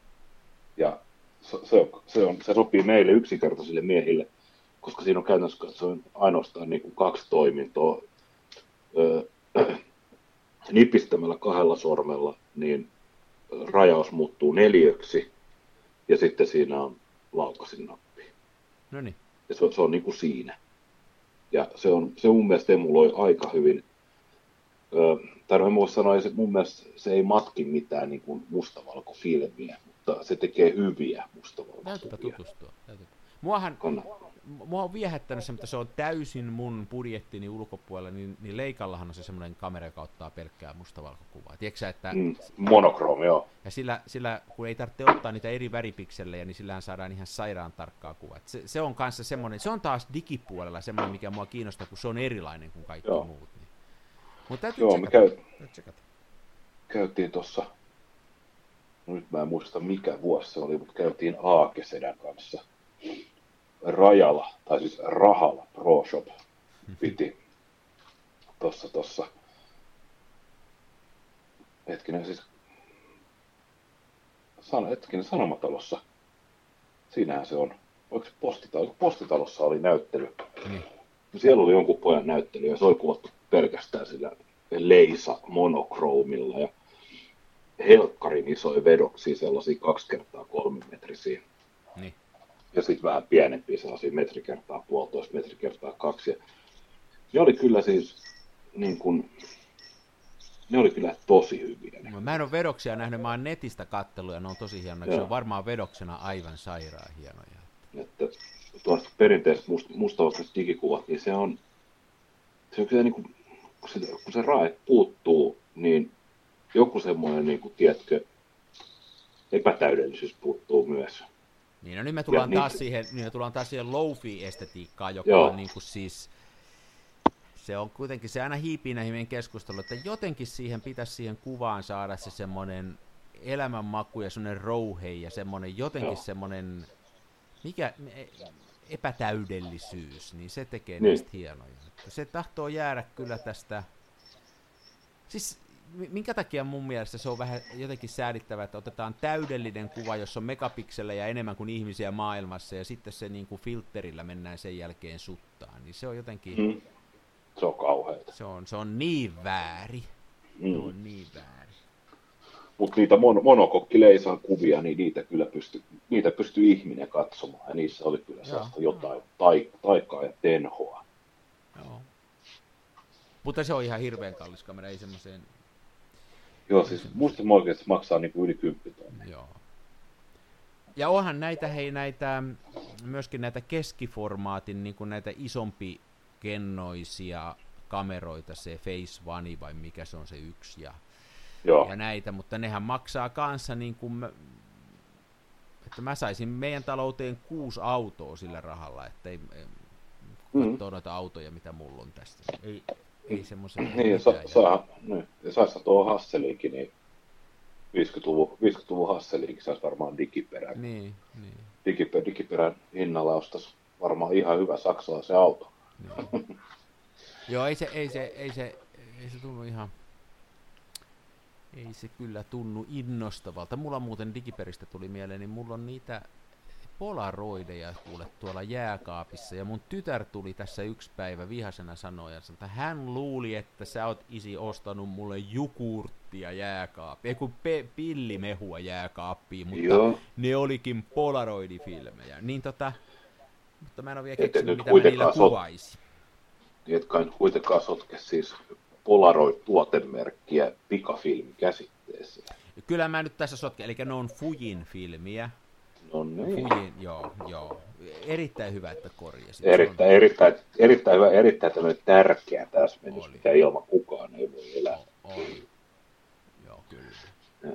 Ja se, se, on, se, on, se sopii meille yksinkertaisille miehille, koska siinä on käytännössä se on ainoastaan niin kuin kaksi toimintoa. Öö, nipistämällä kahdella sormella, niin rajaus muuttuu neljöksi, ja sitten siinä on laukasin nappi. No niin. Ja se, se on niin kuin siinä. Ja se, on, se mun mielestä emuloi aika hyvin. Öö, tai no en sanoa, että mun mielestä se ei matki mitään niin kuin mustavalkofilmiä, mutta se tekee hyviä mustavalkofilmiä. Täytyypä tutustua. Täytyypä. Muahan, mua on viehättänyt se, mutta se on täysin mun budjettini ulkopuolella, niin, niin Leikallahan on se semmoinen kamera, joka ottaa pelkkää mustavalkokuvaa. Tiedätkö että... Mm, monokromi, joo. Ja sillä, sillä, kun ei tarvitse ottaa niitä eri väripikselejä, niin sillähän saadaan ihan sairaan tarkkaa kuvaa. Se, se, on kanssa semmoinen, se on taas digipuolella semmoinen, mikä mua kiinnostaa, kun se on erilainen kuin kaikki joo. muut. Niin. Mutta täytyy joo, me käy... käytiin tuossa, no nyt mä en muista mikä vuosi se oli, mutta käytiin Aakesedän kanssa – Rajala, tai siis Rahalla Pro Shop piti tossa tossa. Hetkinen siis, san, hetkinen Sanomatalossa. Siinähän se on. Oliko se postitalo, postitalossa oli näyttely? Mm. Siellä oli jonkun pojan näyttely ja se oli kuvattu pelkästään sillä leisa monokroomilla ja helkkarin isoja vedoksia, sellaisia kaksi kertaa kolme metrisiä. Niin ja sitten vähän pienempiä sellaisia metri kertaa puolitoista, metri kertaa kaksi. Ja ne oli kyllä siis niin kuin, ne oli kyllä tosi hyviä. Ne. Mä en ole vedoksia nähnyt, mä oon netistä kattellut ja ne on tosi hienoja. Se on varmaan vedoksena aivan sairaan hienoja. Että tuosta perinteisestä must, mustavalkoisesta digikuvat, niin se on, se on kyllä niin kuin, kun se, kun se rae puuttuu, niin joku semmoinen, niin kuin, tiedätkö, epätäydellisyys puuttuu myös. Niin, no nyt me tullaan, ja taas, niin, siihen, niin me tullaan taas siihen lofi-estetiikkaan, joka joo. on niin kuin siis, se on kuitenkin, se aina hiipii näihin meidän keskusteluun, että jotenkin siihen pitäisi siihen kuvaan saada se semmoinen elämänmaku ja semmoinen rouhe ja semmoinen jotenkin joo. semmoinen, mikä, epätäydellisyys, niin se tekee Niin. niistä hienoja. Se tahtoo jäädä kyllä tästä, siis minkä takia mun mielestä se on vähän jotenkin säädittävä, että otetaan täydellinen kuva, jossa on megapikselejä enemmän kuin ihmisiä maailmassa, ja sitten se niin kuin filterillä mennään sen jälkeen suttaan, niin se on jotenkin, Mm. Se on kauheeta. se on, se on niin vääri. Se Mm. on niin väärin. Mutta niitä mon- monokokkileisan kuvia, niin niitä kyllä pystyy, niitä pystyy ihminen katsomaan. Ja niissä oli kyllä sellaista jotain tai, taikaa ja tenhoa. Joo. Mutta se on ihan hirveän kallis kamera, ei semmoiseen, Joo, siis muistin oikein, että se maksaa niinku yli 10 tonnia. joo. Ja onhan näitä, hei näitä, myöskin näitä keskiformaatin, niin kuin näitä isompi kennoisia kameroita, se Face One vai mikä se on se yksi ja, Joo, ja näitä, mutta nehän maksaa kanssa niin kuin mä, että mä saisin meidän talouteen kuusi autoa sillä rahalla, että ei, ei Mm. katsoo noita autoja, mitä mulla on tästä. Ei, ei semmoisen niin, ja sa, saa, niin, ja saisi tuo Hasseliinkin, niin 50-luvun, 50-luvun Hasseliinkin saisi varmaan digiperän. Niin, niin. Digiper, digiperän hinnalla ostaisi varmaan ihan hyvä saksalaisen auto. Joo. Joo, ei se, ei se, ei se, ei se tunnu ihan, ei se kyllä tunnu innostavalta. Mulla muuten digiperistä tuli mieleen, niin mulla on niitä polaroideja kuule tuolla jääkaapissa. Ja mun tytär tuli tässä yksi päivä vihasena sanoa, että hän luuli, että sä oot isi ostanut mulle jukurttia jääkaappiin. Ei kun pe- pillimehua jääkaappiin, mutta Joo. ne olikin polaroidifilmejä. Niin tota, mutta mä en ole vielä keksinyt, nyt mitä mä niillä kuvaisi. Nyt kuitenkaan sotke siis Polaroid-tuotemerkkiä pikafilmi käsitteeseen. Kyllä mä nyt tässä sotken, eli ne on Fujin filmiä. No niin. Fujin, joo, joo. Erittäin hyvä, että korjasit. Erittäin, erittäin, erittäin hyvä, erittäin tämmöinen tärkeä täsmennys, Oli. mitä ilman kukaan ei voi elää. On. Joo, kyllä. Ja.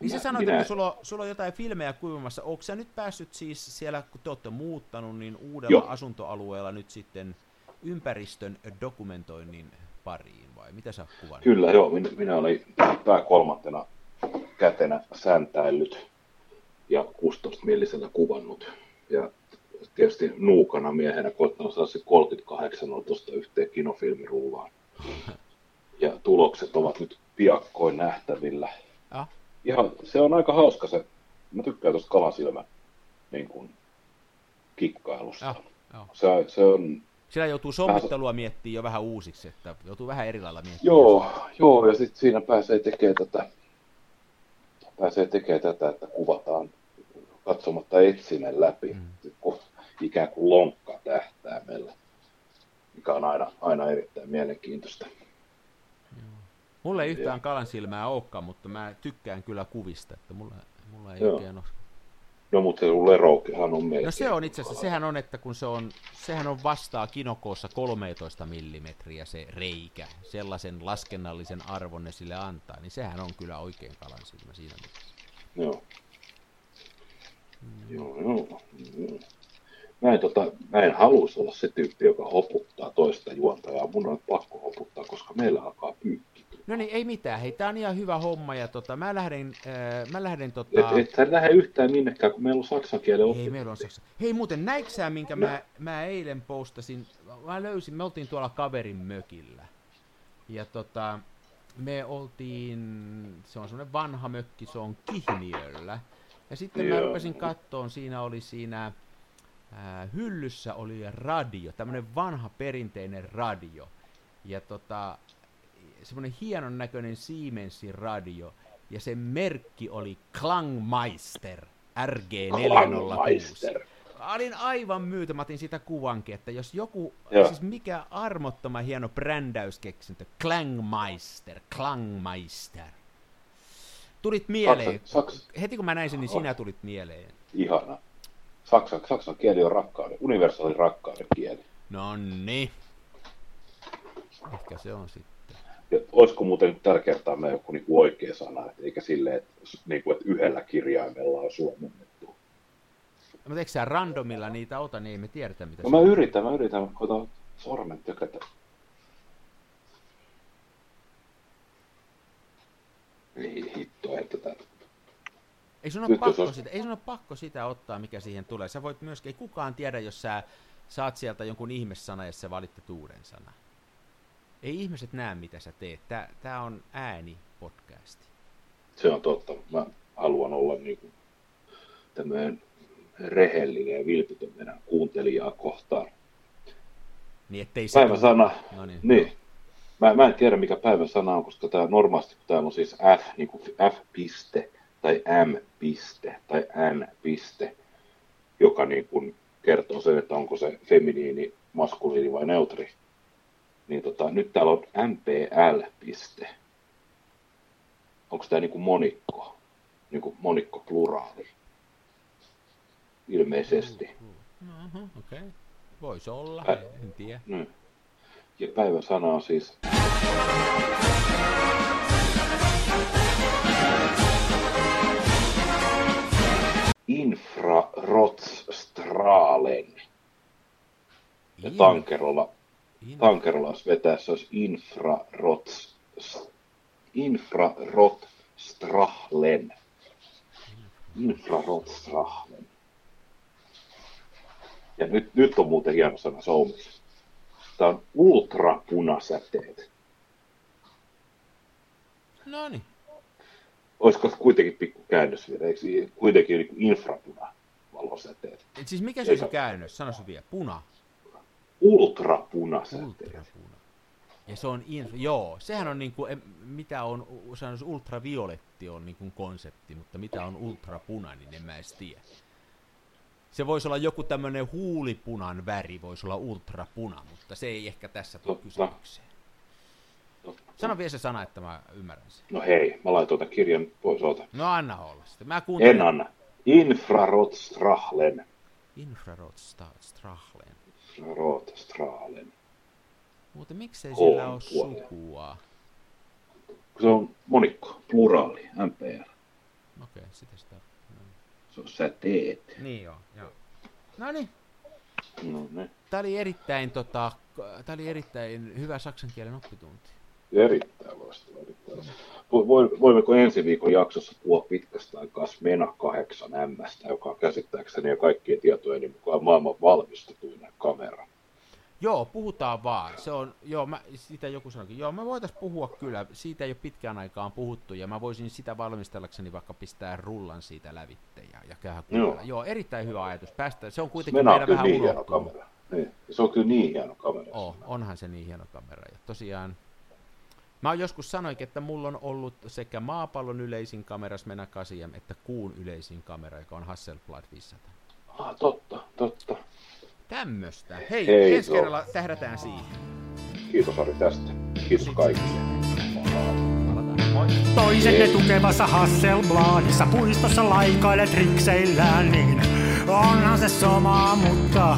Niin sä sanoit, minä- että sulla on, sulla on jotain filmejä kuivumassa. Onko sä nyt päässyt siis siellä, kun te olette muuttanut, niin uudella Joo. asuntoalueella nyt sitten ympäristön dokumentoinnin pariin, vai mitä sä kuvannut? Kyllä joo, minä, minä olin pää kolmantena kätenä säntäillyt ja 16 millisellä kuvannut. Ja tietysti nuukana miehenä koittanut saada se 38 otosta yhteen kinofilmirullaan. Ja tulokset ovat nyt piakkoin nähtävillä. Ah, Ihan, se on aika hauska se, mä tykkään tuosta kalasilmän niin kuin, kikkailusta. ah, joo. Se, se on, Siellä joutuu sommittelua miettimään jo vähän uusiksi, että joutuu vähän eri lailla miettimään. Joo, joo ja sitten siinä pääsee tekemään tätä, pääsee tekemään tätä, että kuvataan katsomatta etsinen läpi, Mm. ikään kuin lonkka tähtäimellä, mikä on aina, aina erittäin mielenkiintoista. Mulla ei yhtään Joo. kalan silmää olekaan, mutta mä tykkään kyllä kuvista, että mulla, mulla ei Joo. oikein ole. No mutta se leroukihan on melkein. No se on itse asiassa, sehän on, että kun se on, sehän on vastaa kinokoossa 13 millimetriä se reikä, sellaisen laskennallisen arvon ne sille antaa, niin sehän on kyllä oikein kalan silmä siinä mielessä. Joo. Joo, joo. joo. Mä en, tota, mä en haluaisi olla se tyyppi, joka hoputtaa toista juontajaa. Mun on pakko hoputtaa, koska meillä alkaa pyykki. No niin, ei mitään, hei, tää on ihan hyvä homma, ja tota, mä lähden, äh, mä lähden tota... Et, et sä lähde yhtään minnekään, kun meillä on saksan kielen Ei, oppi. meillä on saksa. Hei muuten, näikö sä, minkä mä, mä eilen postasin? Mä löysin, me oltiin tuolla kaverin mökillä. Ja tota, me oltiin, se on semmoinen vanha mökki, se on Kihniöllä. Ja sitten mä Joo. rupesin kattoon, siinä oli siinä ää, hyllyssä oli radio, tämmöinen vanha perinteinen radio. Ja tota, semmoinen hienon näköinen Siemensin radio. Ja sen merkki oli Klangmeister RG406. Klangmeister. Mä olin aivan myytä, mä otin sitä kuvankin, että jos joku, Joo. siis mikä armottoma hieno brändäyskeksintö, Klangmeister, Klangmeister. Tulit mieleen, Saksa, Saksa, heti kun mä näin sen, niin sinä tulit mieleen. ihana. Saksan, saksan kieli on rakkauden, universaali rakkauden kieli. No niin. Ehkä se on sitten. Ja olisiko muuten nyt tällä kertaa meillä joku niin oikea sana, eikä silleen, että, niin kuin, että yhdellä kirjaimella on suomennettu. Mutta eikö sä randomilla niitä ota, niin ei me tiedetä mitä No se mä on. yritän, mä yritän, koitan sormen tökätä. Ei että tätä. Ei sun, ole Nyt pakko sitä, ei sun ole pakko sitä ottaa, mikä siihen tulee. Sä voit myöskin, ei kukaan tiedä, jos sä saat sieltä jonkun ihmessana ja sä valittat uuden sanan. Ei ihmiset näe, mitä sä teet. Tää, tää on ääni podcasti. Se on totta. Mä haluan olla niin kuin tämmöinen rehellinen ja vilpitön meidän kuuntelijaa kohtaan. Niin ettei se... Päivän sana, No niin. niin. Mä, mä en tiedä mikä päivän sana on, koska tää normaalisti, kun täällä on siis F, niin kuin F-piste tai M-piste tai N-piste, joka niin kuin kertoo sen, että onko se feminiini, maskuliini vai neutri. Niin tota, nyt täällä on MPL-piste. Onko tämä niin kuin monikko? Niin kuin monikko pluraali? Ilmeisesti. Uh-huh, okei. Okay. Voisi olla, Ä- en tiedä. Mm. Ja päivän sana on siis infrarotstralen. Ja Tankerolla, in- Tankerolla jos vetää, se olisi infrarots, infrarotstrahlen. Infrarotstrahlen. Ja nyt, nyt on muuten hieno sana Soumissa. Tämä on ultrapunasäteet. No niin. Olisiko kuitenkin pikku käännös vielä, eikö kuitenkin niin infrapuna valosäteet? Et siis mikä se on se käännös? Sano se vielä. Puna. Ultrapunasäteet. Ultrapuna. Ja se on, inf- joo, sehän on niinku, em- mitä on, sanoisi ultravioletti on niinku konsepti, mutta mitä on ultrapuna, niin en mä edes tiedä. Se voisi olla joku tämmöinen huulipunan väri, voisi olla ultrapuna, mutta se ei ehkä tässä tule Totta. kysymykseen. Sano vielä se sana, että mä ymmärrän sen. No hei, mä laitoin tämän kirjan pois, oota. No anna olla sitten. Mä kuuntelen En anna. Infrarotstrahlen. infrarotstrahlen. Infrarotstrahlen. Mutta miksei H sillä ole puolella. sukua? Se on monikko, pluraali, MPR. Okei, sitä sitä. Se on säteet. Niin joo, joo. No niin, No ne. Tämä oli erittäin, tota, tää oli erittäin hyvä saksan kielen oppitunti. Erittäin loistava. Erittäin loistava. Vo- voi- Voimmeko ensi viikon jaksossa puhua pitkästä aikaa Smena 8 M, joka on käsittääkseni ja kaikkien tietojen mukaan maailman valmistetuin kamera. Joo, puhutaan vaan. Se on, joo, mä, sitä joku sanoikin. Joo, me voitais puhua kyllä. Siitä ei ole pitkään aikaan puhuttu, ja mä voisin sitä valmistellakseni vaikka pistää rullan siitä lävitte ja, ja käydä. Joo. joo, erittäin hyvä ajatus. Päästä, se on kuitenkin on meillä vähän niin hieno kamera. Niin. Se on kyllä niin hieno kamera. Oh, onhan se niin hieno kamera. Ja tosiaan, mä oon joskus sanoinkin, että mulla on ollut sekä maapallon yleisin kamera Smena 8 että kuun yleisin kamera, joka on Hasselblad 500. Ah, totta, totta. Tämmöstä. Hei, Hei, ensi kerralla tähdätään siihen. Kiitos Ari tästä. Kiitos kaikille. Moi. Toisenne tukevassa Hasselbladissa puistossa laikailet rikseillään, niin onhan se sama, mutta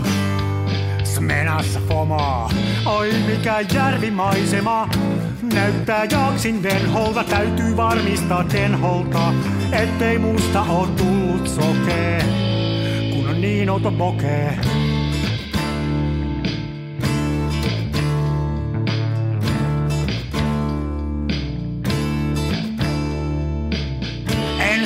Smenassa fomaa. Oi mikä järvimaisema, näyttää jaksin venholta, täytyy varmistaa tenholta, ettei musta oo tullut sokee, kun on niin outo pokee.